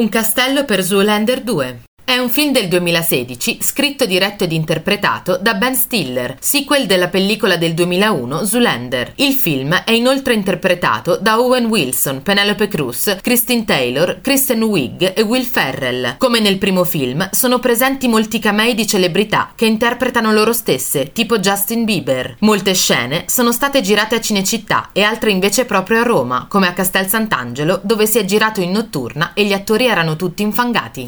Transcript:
Un castello per Zoolander 2. È un film del 2016, scritto, diretto ed interpretato da Ben Stiller, sequel della pellicola del 2001 Zoolander. Il film è inoltre interpretato da Owen Wilson, Penelope Cruz, Christine Taylor, Kristen Wiig e Will Ferrell. Come nel primo film, sono presenti molti camei di celebrità che interpretano loro stesse, tipo Justin Bieber. Molte scene sono state girate a Cinecittà e altre invece proprio a Roma, come a Castel Sant'Angelo, dove si è girato in notturna e gli attori erano tutti infangati.